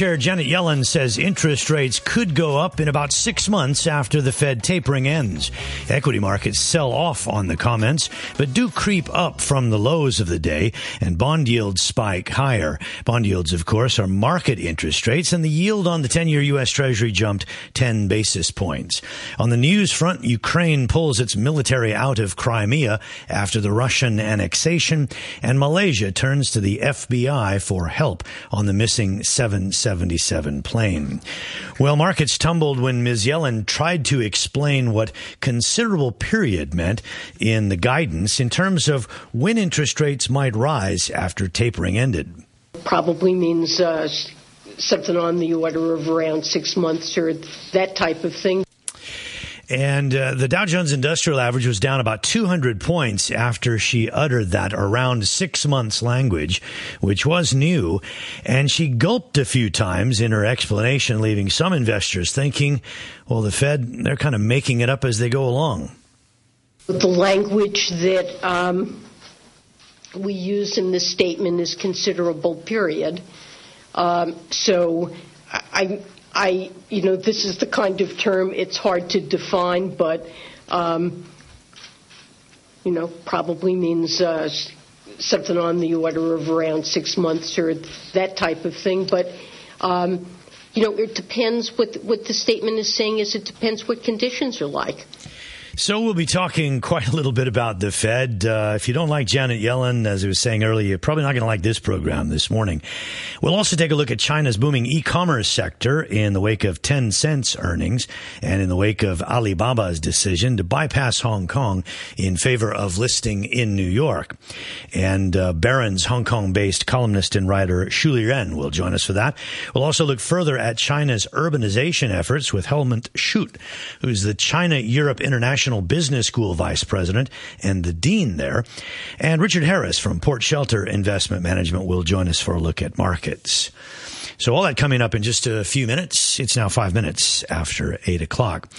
Chair Janet Yellen says interest rates could go up in about six months after the Fed tapering ends. Equity markets sell off on the comments, but do creep up from the lows of the day, and bond yields spike higher. Bond yields, of course, are market interest rates, and the yield on the 10 year U.S. Treasury jumped 10 basis points. On the news front, Ukraine pulls its military out of Crimea after the Russian annexation, and Malaysia turns to the FBI for help on the missing 777 plane. Well, markets tumbled when Ms. Yellen tried to explain what considerable period meant in the guidance in terms of when interest rates might rise after tapering ended. Probably means uh, something on the order of around six months or that type of thing. And uh, the Dow Jones Industrial Average was down about 200 points after she uttered that around six months language, which was new. And she gulped a few times in her explanation, leaving some investors thinking, well, the Fed, they're kind of making it up as they go along. The language that um, we use in this statement is considerable period. Um, so I, I, you know, this is the kind of term it's hard to define, but, um, you know, probably means uh, something on the order of around six months or that type of thing. But, um, you know, it depends. What what the statement is saying is it depends what conditions are like. So we'll be talking quite a little bit about the Fed. Uh, if you don't like Janet Yellen, as I was saying earlier, you're probably not going to like this program this morning. We'll also take a look at China's booming e-commerce sector in the wake of Tencent's earnings and in the wake of Alibaba's decision to bypass Hong Kong in favor of listing in New York. And uh, Barron's Hong Kong-based columnist and writer Shuli Ren will join us for that. We'll also look further at China's urbanization efforts with Helmut Schut, who's the China Europe International Business School Vice President and the Dean there. And Richard Harris from Port Shelter Investment Management will join us for a look at markets. So all that coming up in just a few minutes. It's now five minutes after eight o'clock.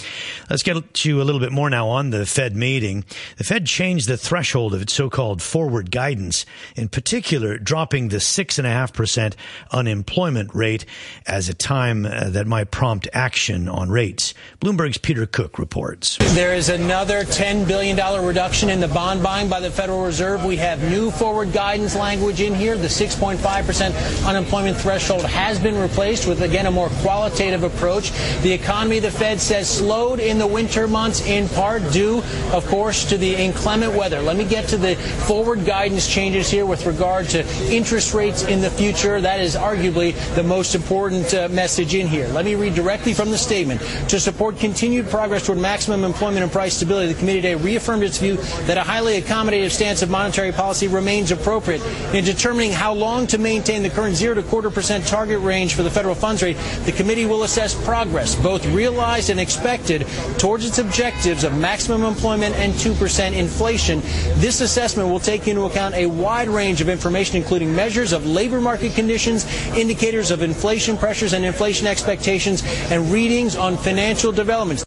Let's get to a little bit more now on the Fed meeting. The Fed changed the threshold of its so-called forward guidance, in particular, dropping the six and a half percent unemployment rate as a time uh, that might prompt action on rates. Bloomberg's Peter Cook reports. There is another $10 billion reduction in the bond buying by the Federal Reserve. We have new forward guidance language in here. The 6.5% unemployment threshold has has been replaced with, again, a more qualitative approach. The economy, the Fed says, slowed in the winter months in part due, of course, to the inclement weather. Let me get to the forward guidance changes here with regard to interest rates in the future. That is arguably the most important uh, message in here. Let me read directly from the statement. To support continued progress toward maximum employment and price stability, the committee today reaffirmed its view that a highly accommodative stance of monetary policy remains appropriate in determining how long to maintain the current zero to quarter percent target range for the federal funds rate, the committee will assess progress, both realized and expected, towards its objectives of maximum employment and 2% inflation. This assessment will take into account a wide range of information, including measures of labor market conditions, indicators of inflation pressures and inflation expectations, and readings on financial developments.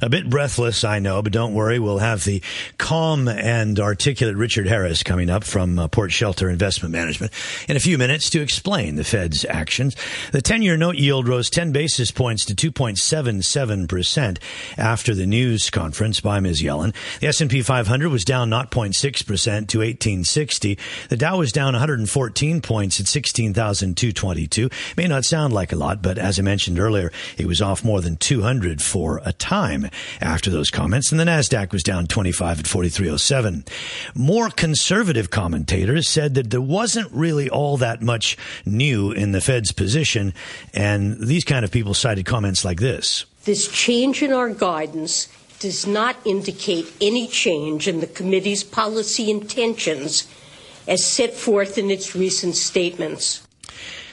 A bit breathless, I know, but don't worry. We'll have the calm and articulate Richard Harris coming up from uh, Port Shelter Investment Management in a few minutes to explain the Fed's actions. The 10-year note yield rose 10 basis points to 2.77% after the news conference by Ms. Yellen. The S&P 500 was down 0.6% to 1860. The Dow was down 114 points at 16,222. May not sound like a lot, but as I mentioned earlier, it was off more than 200 for a time after those comments, and the NASDAQ was down 25 at 4307. More conservative commentators said that there wasn't really all that much new in the Fed's position, and these kind of people cited comments like this. This change in our guidance does not indicate any change in the committee's policy intentions as set forth in its recent statements.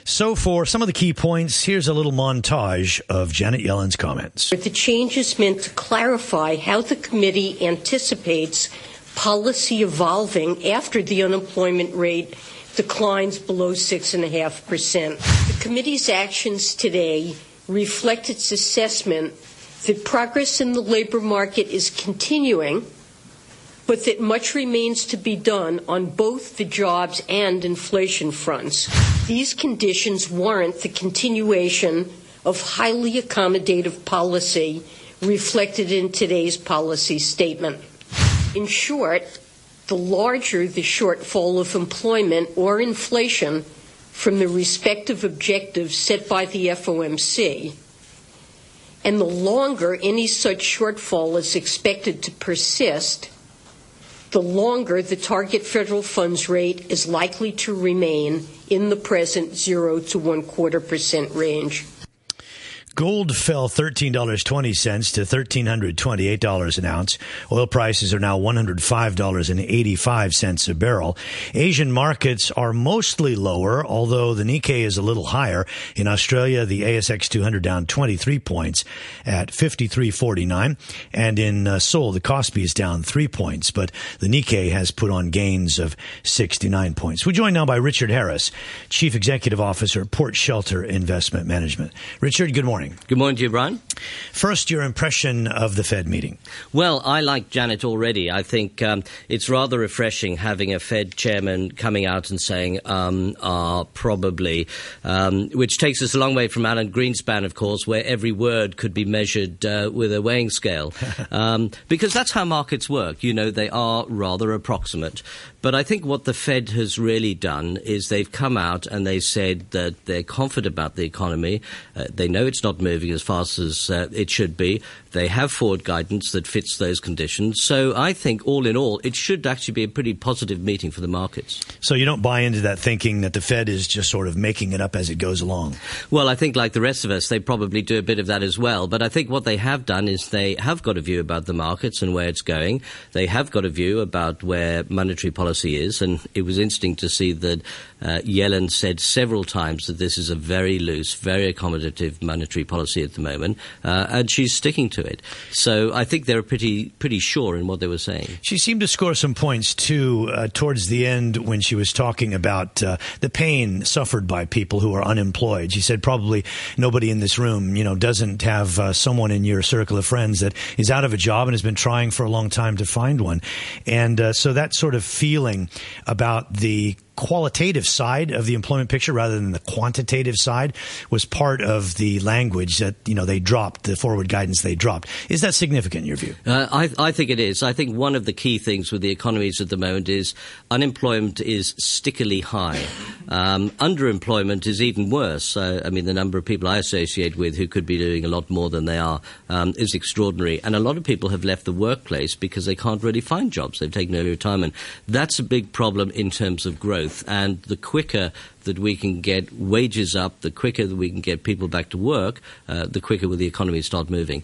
So, for some of the key points, here's a little montage of Janet Yellen's comments. The change is meant to clarify how the committee anticipates policy evolving after the unemployment rate declines below 6.5%. The committee's actions today reflect its assessment that progress in the labor market is continuing, but that much remains to be done on both the jobs and inflation fronts. These conditions warrant the continuation of highly accommodative policy reflected in today's policy statement. In short, the larger the shortfall of employment or inflation from the respective objectives set by the FOMC, and the longer any such shortfall is expected to persist, the longer the target federal funds rate is likely to remain in the present zero to one quarter percent range. Gold fell $13.20 to $1,328 an ounce. Oil prices are now $105.85 a barrel. Asian markets are mostly lower, although the Nikkei is a little higher. In Australia, the ASX 200 down 23 points at 53.49. And in uh, Seoul, the Kospi is down three points, but the Nikkei has put on gains of 69 points. We're joined now by Richard Harris, Chief Executive Officer, Port Shelter Investment Management. Richard, good morning morning. Good morning to you, Brian. First, your impression of the Fed meeting. Well, I like Janet already. I think um, it's rather refreshing having a Fed chairman coming out and saying, um, are probably, um, which takes us a long way from Alan Greenspan, of course, where every word could be measured uh, with a weighing scale. Um, because that's how markets work. You know, they are rather approximate. But I think what the Fed has really done is they've come out and they said that they're confident about the economy. Uh, they know it's not moving as fast as uh, it should be. They have forward guidance that fits those conditions. So I think, all in all, it should actually be a pretty positive meeting for the markets. So you don't buy into that thinking that the Fed is just sort of making it up as it goes along? Well, I think, like the rest of us, they probably do a bit of that as well. But I think what they have done is they have got a view about the markets and where it's going. They have got a view about where monetary policy is. And it was interesting to see that uh, Yellen said several times that this is a very loose, very accommodative monetary policy at the moment. Uh, and she's sticking to it. So I think they're pretty pretty sure in what they were saying. She seemed to score some points too uh, towards the end when she was talking about uh, the pain suffered by people who are unemployed. She said probably nobody in this room, you know, doesn't have uh, someone in your circle of friends that is out of a job and has been trying for a long time to find one, and uh, so that sort of feeling about the qualitative side of the employment picture rather than the quantitative side was part of the language that you know they dropped the forward guidance they dropped. Is that significant in your view? Uh, I, I, think it is. I think one of the key things with the economies at the moment is unemployment is stickily high. Um, underemployment is even worse. I mean, the number of people I associate with who could be doing a lot more than they are um, is extraordinary, and a lot of people have left the workplace because they can't really find jobs. They've taken early retirement. That's a big problem in terms of growth growth. And the quicker that we can get wages up, the quicker that we can get people back to work, uh, the quicker will the economy start moving.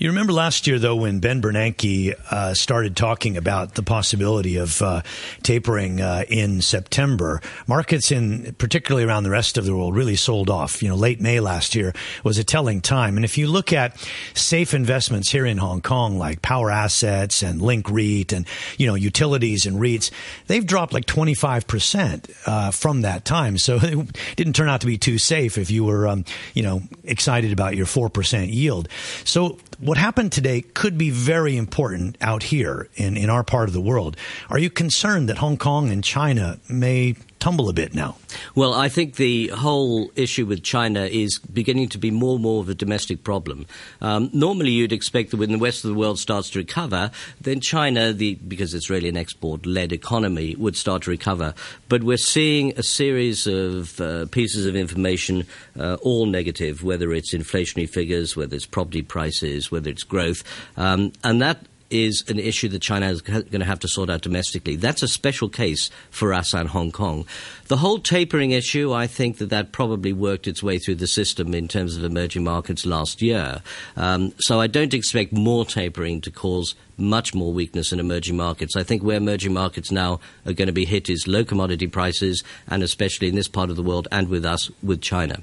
You remember last year, though, when Ben Bernanke uh, started talking about the possibility of uh, tapering uh, in September, markets in particularly around the rest of the world really sold off. You know, late May last year was a telling time. And if you look at safe investments here in Hong Kong, like Power Assets and Link REIT and you know utilities and REITs, they've dropped like twenty five percent uh, from that time. So it didn't turn out to be too safe if you were um, you know excited about your four percent yield. So what happened today could be very important out here in, in our part of the world. Are you concerned that Hong Kong and China may tumble a bit now? Well, I think the whole issue with China is beginning to be more and more of a domestic problem. Um, normally, you'd expect that when the rest of the world starts to recover, then China, the, because it's really an export led economy, would start to recover. But we're seeing a series of uh, pieces of information, uh, all negative, whether it's inflationary figures, whether it's property prices, whether it's growth. Um, and that is an issue that China is going to have to sort out domestically. That's a special case for us and Hong Kong. The whole tapering issue, I think that that probably worked its way through the system in terms of emerging markets last year. Um, so I don't expect more tapering to cause much more weakness in emerging markets. I think where emerging markets now are going to be hit is low commodity prices, and especially in this part of the world and with us, with China.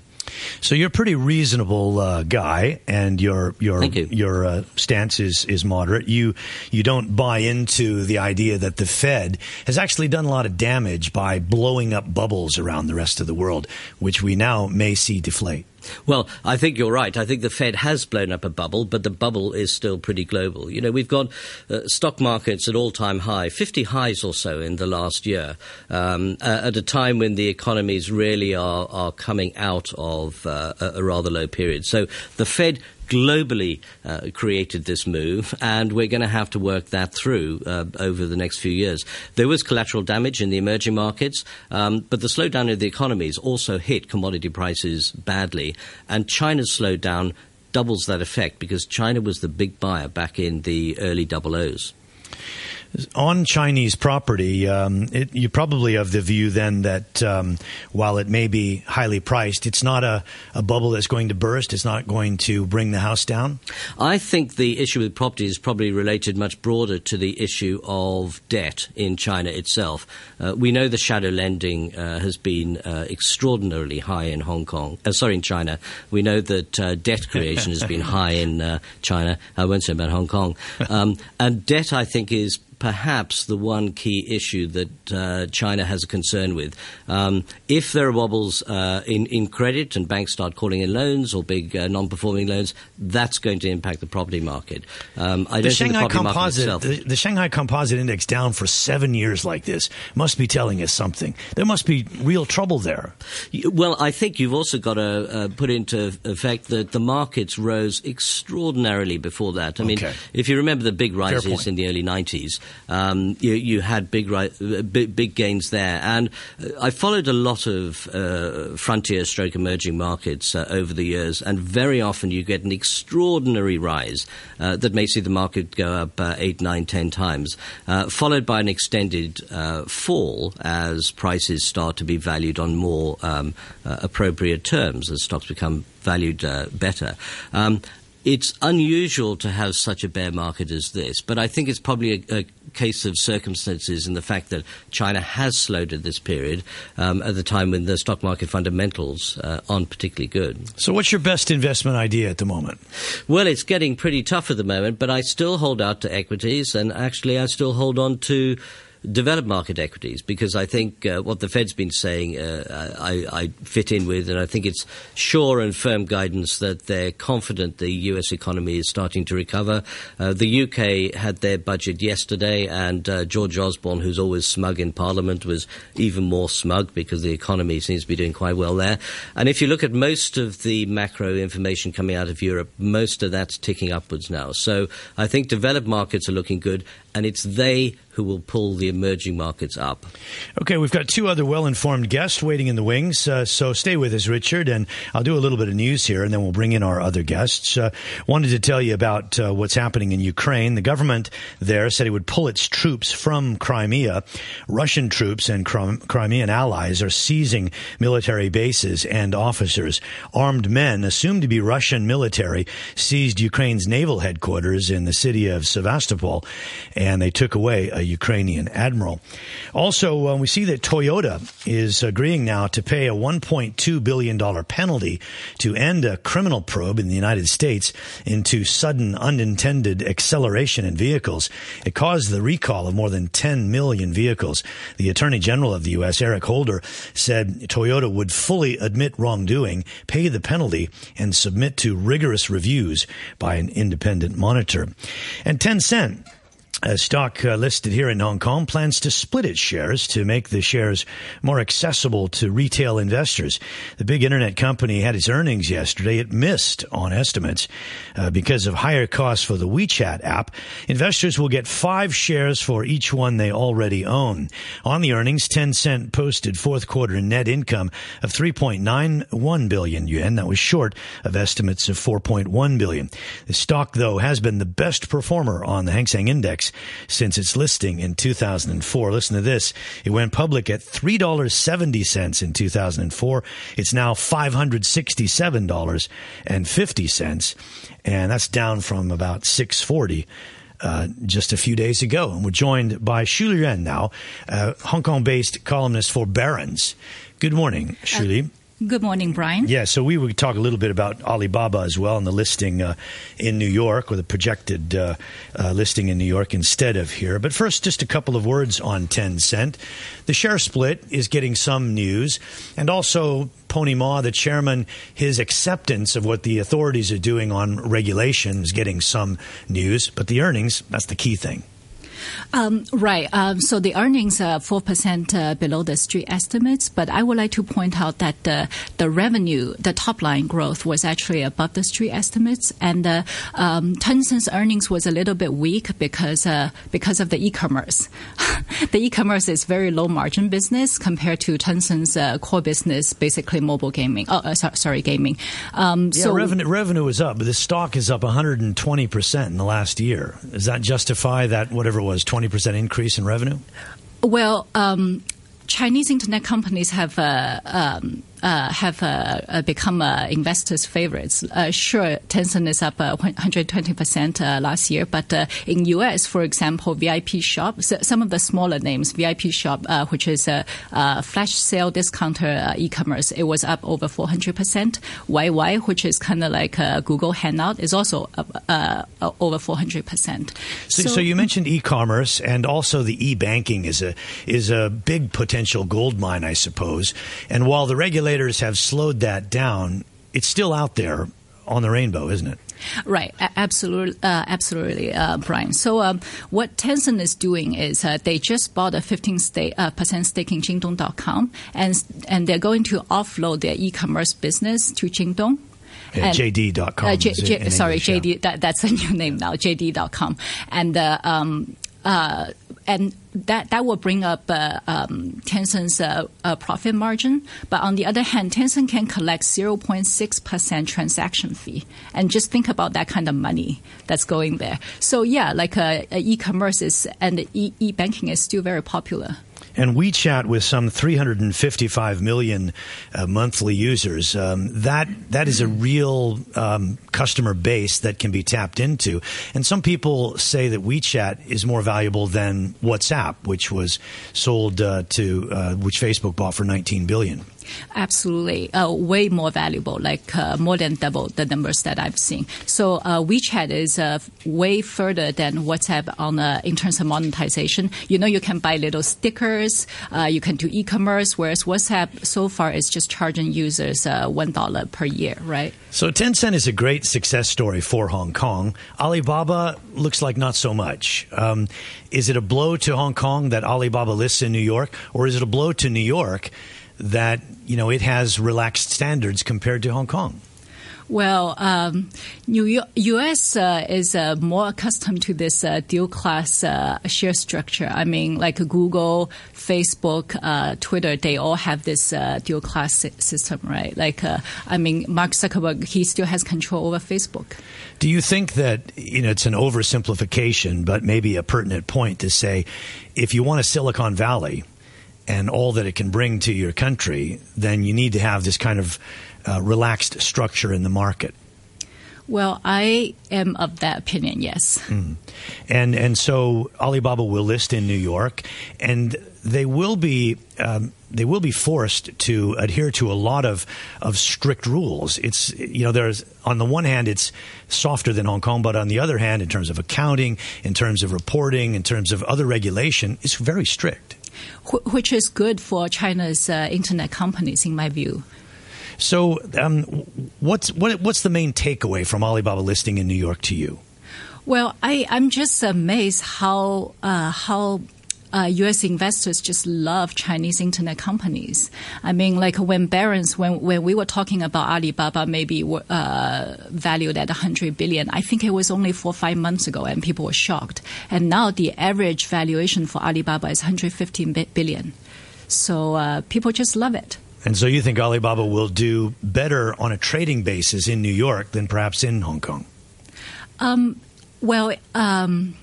So you're a pretty reasonable uh, guy, and your your you. your uh, stance is is moderate. You you don't buy into the idea that the Fed has actually done a lot of damage by blowing up bubbles around the rest of the world, which we now may see deflate. Well, I think you're right. I think the Fed has blown up a bubble, but the bubble is still pretty global. You know, we've got uh, stock markets at all-time high, 50 highs or so in the last year, um, uh, at a time when the economies really are, are coming out of uh, a, a rather low period. So the Fed globally uh, created this move, and we're going to have to work that through uh, over the next few years. There was collateral damage in the emerging markets, um, but the slowdown of the economies also hit commodity prices badly, and China's slowdown doubles that effect because China was the big buyer back in the early double O's on Chinese property, um, it, you're probably have the view then that um, while it may be highly priced, it's not a, a, bubble that's going to burst. It's not going to bring the house down. I think the issue with property is probably related much broader to the issue of debt in China itself. Uh, we know the shadow lending uh, has been uh, extraordinarily high in Hong Kong. Uh, sorry, in China. We know that uh, debt creation has been high in uh, China. I won't say about Hong Kong. Um, and debt, I think, is perhaps the one key issue that uh, China has a concern with. Um, if there are wobbles uh, in, in credit and banks start calling in loans or big uh, non-performing loans, that's going to impact the property market. Um, I the Shanghai the Composite, the, the, Shanghai Composite Index down for seven years like this must be telling us something. There must be real trouble there. Well, I think you've also got to uh, put into effect that the markets rose extraordinarily before that. I mean, if you remember the big rises in the early 90s, um, you, you, had big, big, big gains there. And uh, I followed a lot of uh, frontier stroke emerging markets uh, over the years, and very often you get an extraordinary rise uh, that may see the market go up uh, eight, nine, ten times, uh, followed by an extended fall as prices start to be valued on more um, appropriate terms as stocks become valued better. Um, it's unusual to have such a bear market as this, but I think it's probably a, a case of circumstances in the fact that China has slowed at this period um, at the time when the stock market fundamentals uh, aren't particularly good. So, what's your best investment idea at the moment? Well, it's getting pretty tough at the moment, but I still hold out to equities, and actually, I still hold on to developed market equities because I think uh, what the Fed's been saying uh, I, I, fit in with, and I think it's sure and firm guidance that they're confident the US economy is starting to recover. Uh, the UK had their budget yesterday, and uh, George Osborne, who's always smug in Parliament, was even more smug because the economy seems to be doing quite well there. And if you look at most of the macro information coming out of Europe, most of that's ticking upwards now. So I think developed markets are looking good, and it's they who will pull the emerging markets up. Okay, we've got two other well informed guests waiting in the wings, uh, so stay with us, Richard, and I'll do a little bit of news here and then we'll bring in our other guests. Uh, wanted to tell you about uh, what's happening in Ukraine. The government there said it would pull its troops from Crimea. Russian troops and Crimean allies are seizing military bases and officers. Armed men, assumed to be Russian military, seized Ukraine's naval headquarters in the city of Sevastopol, and they took away a Ukrainian admiral. Also, uh, we see that Toyota is agreeing now to pay a $1.2 billion penalty to end a criminal probe in the United States into sudden unintended acceleration in vehicles. It caused the recall of more than 10 million vehicles. The Attorney General of the U.S., Eric Holder, said Toyota would fully admit wrongdoing, pay the penalty, and submit to rigorous reviews by an independent monitor. And Tencent a stock uh, listed here in Hong Kong plans to split its shares to make the shares more accessible to retail investors. The big internet company had its earnings yesterday. It missed on estimates uh, because of higher costs for the WeChat app. Investors will get five shares for each one they already own. On the earnings, Tencent posted fourth quarter net income of 3.91 billion yuan. That was short of estimates of 4.1 billion. The stock, though, has been the best performer on the Hang Seng Index since its listing in 2004. Listen to this. It went public at $3.70 in 2004. It's now $567.50. And that's down from about 640 uh, just a few days ago. And we're joined by Shu Yuan now, uh, Hong Kong based columnist for Barron's. Good morning, Shuli. Uh, Good morning, Brian. Yeah, so we would talk a little bit about Alibaba as well and the listing uh, in New York, or the projected uh, uh, listing in New York instead of here. But first, just a couple of words on Tencent. The share split is getting some news, and also Pony Ma, the chairman, his acceptance of what the authorities are doing on regulations, getting some news. But the earnings, that's the key thing. Um, right. Um, so the earnings are 4% uh, below the street estimates, but I would like to point out that the, the revenue, the top line growth was actually above the street estimates. And uh, um, Tencent's earnings was a little bit weak because, uh, because of the e-commerce. the e-commerce is very low margin business compared to Tencent's uh, core business, basically mobile gaming. Oh, uh, so, sorry, gaming. Um, yeah, so revenue, revenue is up, but the stock is up 120% in the last year. Does that justify that, whatever it was, 20% increase in revenue? Well, um, Chinese internet companies have uh, um, uh, have uh, uh, become uh, investors' favorites. Uh, sure, Tencent is up 120% uh, last year, but in U.S., for example, Vipshop, so some of the smaller names, Vipshop, which is a flash sale discounter e-commerce, it was up over 400%. YY, which is kind of like Google Hangout, is also up over 400%. So, so, so you mentioned e-commerce and also the e-banking is a is a big potential gold mine, I suppose. And while the regulation have slowed that down, it's still out there on the rainbow, isn't it? Right, absolutely, uh, absolutely, uh, Brian. So, um, what Tencent is doing is uh, they just bought a 15 stake, uh, percent stake in Jingdong.com, and and they're going to offload their e-commerce business to Jingdong. Yeah, JD.com. Uh, J, J, sorry, English, JD. Yeah. That, that's a new name now. JD.com, and uh, um, uh, and that that will bring up uh, um, Tencent's uh, uh, profit margin. But on the other hand, Tencent can collect 0.6 percent transaction fee, and just think about that kind of money that's going there. So yeah, like uh, e-commerce is and e banking is still very popular and WeChat with some 355 million uh, monthly users. Um, that that is a real um, customer base that can be tapped into. And some people say that WeChat is more valuable than WhatsApp, which was sold uh, to uh, which Facebook bought for 19 billion. Absolutely, uh, way more valuable, like uh, more than double the numbers that I've seen. So uh, WeChat is uh, way further than WhatsApp on uh, in terms of monetization. You know, you can buy little stickers, uh, you can do e-commerce, whereas WhatsApp so far is just charging users one dollar per year, right? So Tencent is a great success story for Hong Kong. Alibaba looks like not so much. Um, is it a blow to Hong Kong that Alibaba lists in New York, or is it a blow to New York? That you know it has relaxed standards compared to Hong Kong. Well, um, New York, U.S. Uh, is uh, more accustomed to this uh, dual class uh, share structure. I mean, like Google, Facebook, uh, Twitter, they all have this uh, dual class system, right? Like, I mean, Mark Zuckerberg, he still has control over Facebook. Do you think that you know it's an oversimplification, but maybe a pertinent point to say, if you want a Silicon Valley? And all that it can bring to your country, then you need to have this kind of uh, relaxed structure in the market. Well, I am of that opinion. Yes. Mm. And and so Alibaba will list in New York, and they will be um, they will be forced to adhere to a lot of of strict rules. It's you know there's on the one hand it's softer than Hong Kong, but on the other hand, in terms of accounting, in terms of reporting, in terms of other regulation, it's very strict which is good for China's uh, internet companies, in my view. So, um, what's what, what's the main takeaway from Alibaba listing in New York to you? Well, I, I'm just amazed how uh, how uh, U.S. investors just love Chinese internet companies. I mean, like when Barron's, when, when we were talking about Alibaba maybe uh, valued at 100 billion, I think it was only four or five months ago, and people were shocked. And now the average valuation for Alibaba is 115 billion. So uh, people just love it. And so you think Alibaba will do better on a trading basis in New York than perhaps in Hong Kong? Um, well, um,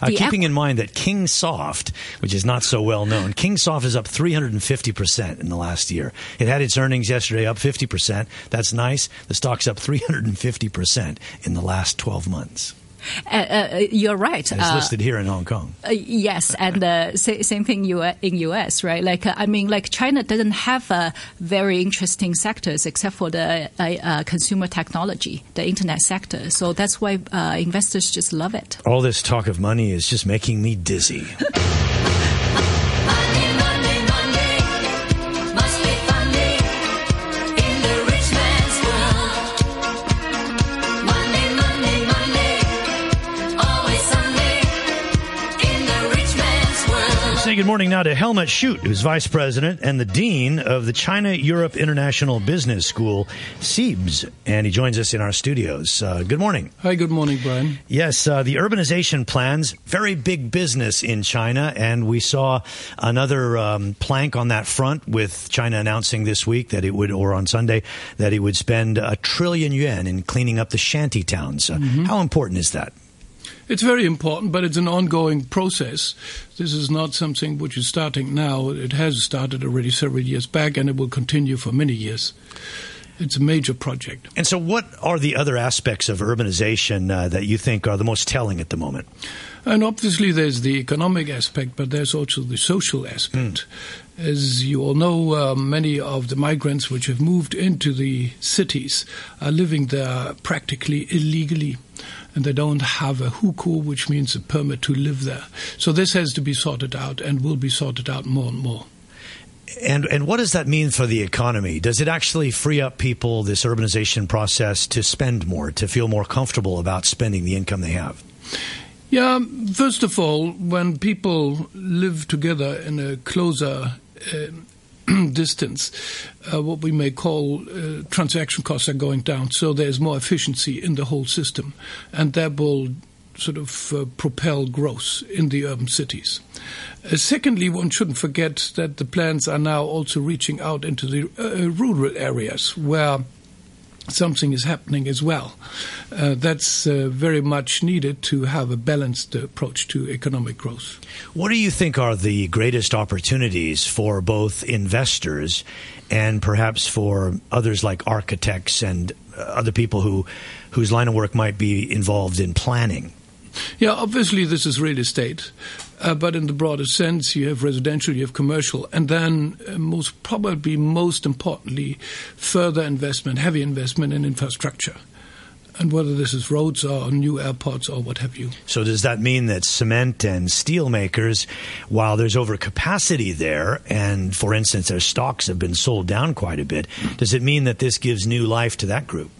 uh, keeping in mind that Kingsoft, which is not so well known, Kingsoft is up 350% in the last year. It had its earnings yesterday up 50%. That's nice. The stock's up 350% in the last 12 months. Uh, uh, you're right. And it's Uh, listed here in Hong Kong. uh, yes, and uh, sa- same thing you in US, right? Like uh, I mean, like China doesn't have uh, very interesting sectors except for the uh, uh, consumer technology, the internet sector. So that's why uh, investors just love it. All this talk of money is just making me dizzy. good morning now to Helmut Schut, who's vice president and the dean of the China Europe International Business School, CEIBS, and he joins us in our studios. Uh, good morning. Hi, good morning, Brian. Yes, uh, the urbanization plans, very big business in China, and we saw another um, plank on that front with China announcing this week that it would, or on Sunday, that it would spend a trillion yuan in cleaning up the shanty towns. Uh, How important is that? It's very important, but it's an ongoing process. This is not something which is starting now. It has started already several years back, and it will continue for many years. It's a major project. And so, what are the other aspects of urbanization uh, that you think are the most telling at the moment? And obviously, there's the economic aspect, but there's also the social aspect. As you all know, uh, many of the migrants which have moved into the cities are living there practically illegally. And they don't have a hukou, which means a permit to live there. So this has to be sorted out and will be sorted out more and more. And and what does that mean for the economy? Does it actually free up people this urbanization process to spend more, to feel more comfortable about spending the income they have? Yeah, first of all, when people live together in a closer uh, distance, uh, what we may call uh, transaction costs are going down, so there's more efficiency in the whole system, and that will sort of uh, propel growth in the urban cities. Uh, secondly, one shouldn't forget that the plans are now also reaching out into the uh, rural areas where something is happening as well. Uh, that's uh, very much needed to have a balanced approach to economic growth. What do you think are the greatest opportunities for both investors and perhaps for others like architects and uh, other people who whose line of work might be involved in planning? Yeah, obviously this is real estate, uh, but in the broader sense, you have residential, you have commercial, and then uh, most probably, most importantly, further investment, heavy investment in infrastructure. And whether this is roads or new airports or what have you. So does that mean that cement and steel makers, while there's overcapacity there, and for instance their stocks have been sold down quite a bit, does it mean that this gives new life to that group?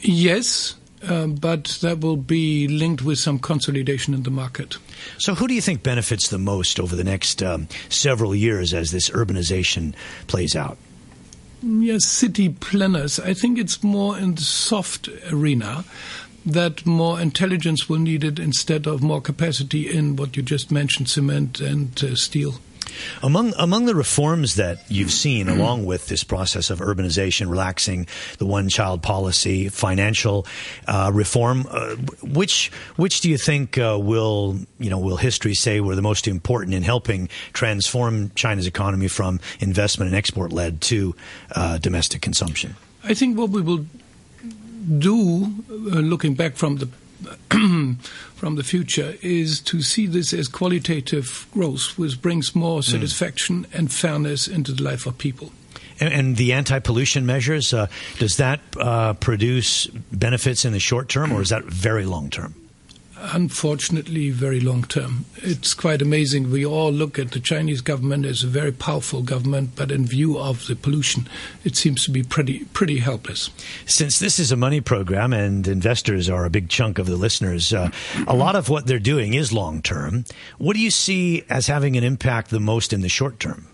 Yes, um, but that will be linked with some consolidation in the market. So who do you think benefits the most over the next um, several years as this urbanization plays out? Yes, city planners. I think it's more in the soft arena that more intelligence will needed instead of more capacity in what you just mentioned, cement and uh, steel. Among among the reforms that you've seen along with this process of urbanization, relaxing the one child policy, financial uh, reform, uh, which which do you think uh, will you know will history say were the most important in helping transform China's economy from investment and export led to uh, domestic consumption? I think what we will do, uh, looking back from the from the future, is to see this as qualitative growth, which brings more satisfaction and fairness into the life of people. And, and the anti-pollution measures uh, does that uh, produce benefits in the short term, or is that very long term? Unfortunately, very long term. It's quite amazing. We all look at the Chinese government as a very powerful government, but in view of the pollution, it seems to be pretty pretty helpless. Since this is a money program and investors are a big chunk of the listeners, uh, a lot of what they're doing is long term. What do you see as having an impact the most in the short term?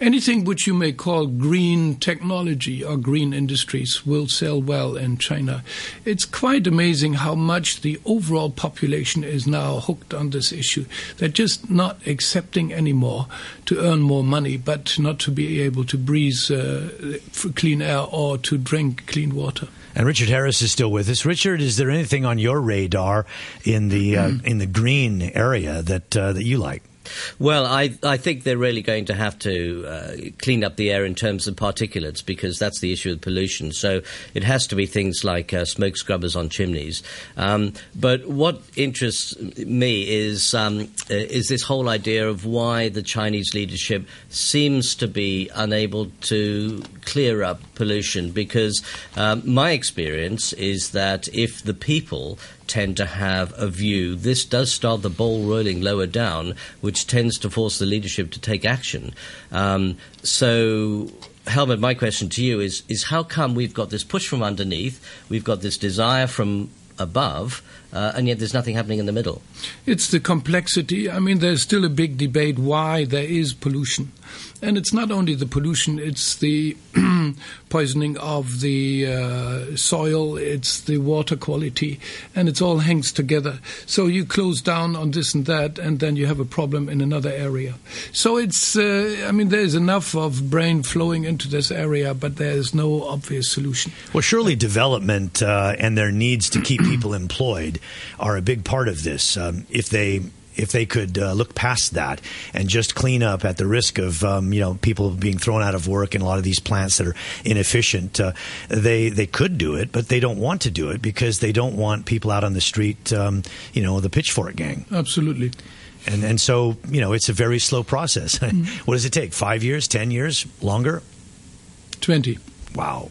Anything which you may call green technology or green industries will sell well in China. It's quite amazing how much the overall population is now hooked on this issue. They're just not accepting anymore to earn more money, but not to be able to breathe uh, clean air or to drink clean water. And Richard Harris is still with us. Richard, is there anything on your radar in the uh, in the green area that uh, that you like? Well, I, I think they're really going to have to uh, clean up the air in terms of particulates because that's the issue with pollution. So it has to be things like uh, smoke scrubbers on chimneys. Um, but what interests me is um, uh, is this whole idea of why the Chinese leadership seems to be unable to clear up pollution because um, my experience is that if the people tend to have a view. This does start the ball rolling lower down, which tends to force the leadership to take action. Um, so, Helmut, my question to you is: is how come we've got this push from underneath, we've got this desire from above, uh, and yet there's nothing happening in the middle? It's the complexity. I mean, there's still a big debate why there is pollution. And it's not only the pollution, it's the poisoning of the uh, soil, it's the water quality, and it all hangs together. So you close down on this and that, and then you have a problem in another area. So it's, uh, I mean, there's enough of brain flowing into this area, but there's no obvious solution. Well, surely development uh, and their needs to keep people employed are a big part of this. Um, if they if they could uh, look past that and just clean up at the risk of um, you know people being thrown out of work and a lot of these plants that are inefficient, uh, they they could do it, but they don't want to do it because they don't want people out on the street, um, you know, the pitchfork gang. Absolutely. And and so you know it's a very slow process. what does it take? Five years? Ten years? Longer? 20. Wow.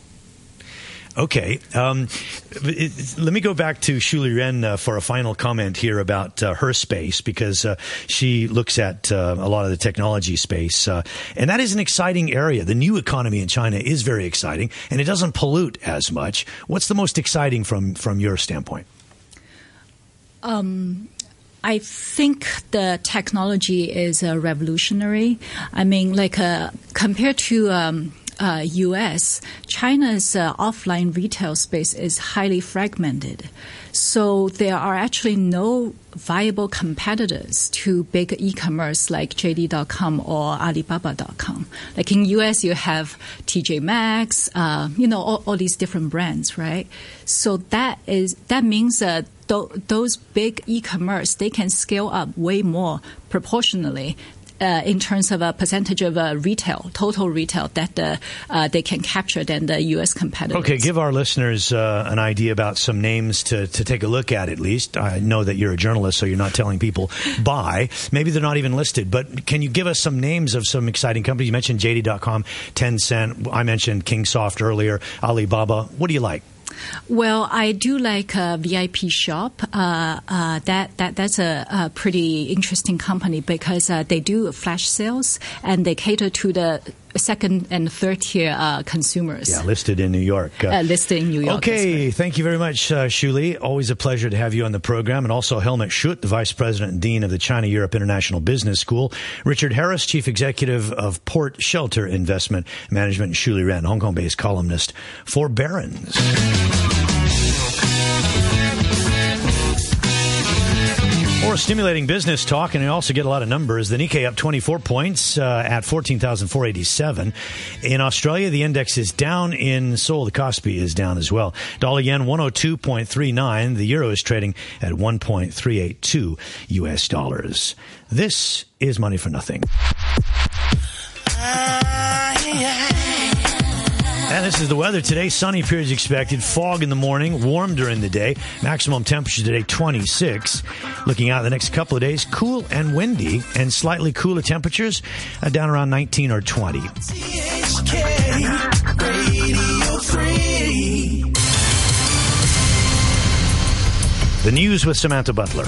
Okay. Um, it, let me go back to Shuli Ren uh, for a final comment here about uh, her space because uh, she looks at uh, a lot of the technology space. Uh, and that is an exciting area. The new economy in China is very exciting and it doesn't pollute as much. What's the most exciting from, from your standpoint? Um, I think the technology is uh, revolutionary. I mean, like compared to um, uh, U.S., China's uh, offline retail space is highly fragmented. So there are actually no viable competitors to big e-commerce like JD.com or Alibaba.com. Like in US, you have TJ Maxx, uh, you know, all, all, these different brands, right? So that is that means that th- those big e-commerce they can scale up way more proportionally uh, in terms of a percentage of uh, retail, total retail that uh, uh they can capture than the U.S. competitors. Okay, give our listeners uh, an idea about some names to, to take a look at at least. I know that you're a journalist, so you're not telling people buy. Maybe they're not even listed, but can you give us some names of some exciting companies? You mentioned JD.com, Tencent. I mentioned Kingsoft earlier, Alibaba. What do you like? Well, I do like a VIP shop. Uh, uh, that that that's a, a, pretty interesting company because uh, they do flash sales and they cater to the second and third tier uh, consumers. Yeah, listed in New York. Uh, listed in New York. Okay, thank you very much, uh, Shuli. Always a pleasure to have you on the program. And also Helmut Schutt, the Vice President and Dean of the China Europe International Business School. Richard Harris, Chief Executive of Port Shelter Investment Management. Shuli Ren, Hong Kong based columnist for Barron's. More stimulating business talk, and we also get a lot of numbers. The Nikkei up 24 points uh, at 14,487. In Australia, the index is down. In Seoul, the Kospi is down as well. Dollar yen 102.39. The euro is trading at 1.382 US dollars. This is Money for Nothing. And this is the weather today. Sunny periods expected. Fog in the morning. Warm during the day. Maximum temperature today 26. Looking out the next couple of days, cool and windy, and slightly cooler temperatures uh, down around 19 or 20. The news with Samantha Butler.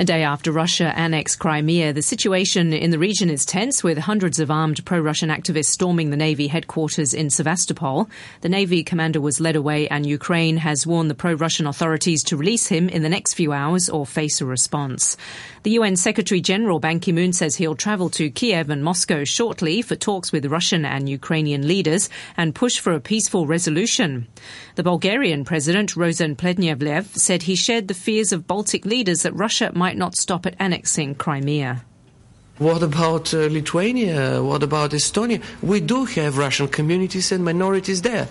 A day after Russia annexed Crimea, the situation in the region is tense with hundreds of armed pro-Russian activists storming the Navy headquarters in Sevastopol. The Navy commander was led away and Ukraine has warned the pro-Russian authorities to release him in the next few hours or face a response. The UN Secretary General Ban Ki-moon says he'll travel to Kiev and Moscow shortly for talks with Russian and Ukrainian leaders and push for a peaceful resolution. The Bulgarian president, Rosen Plevneliev, said he shared the fears of Baltic leaders that Russia might not stop at annexing Crimea. What about uh, Lithuania? What about Estonia? We do have Russian communities and minorities there.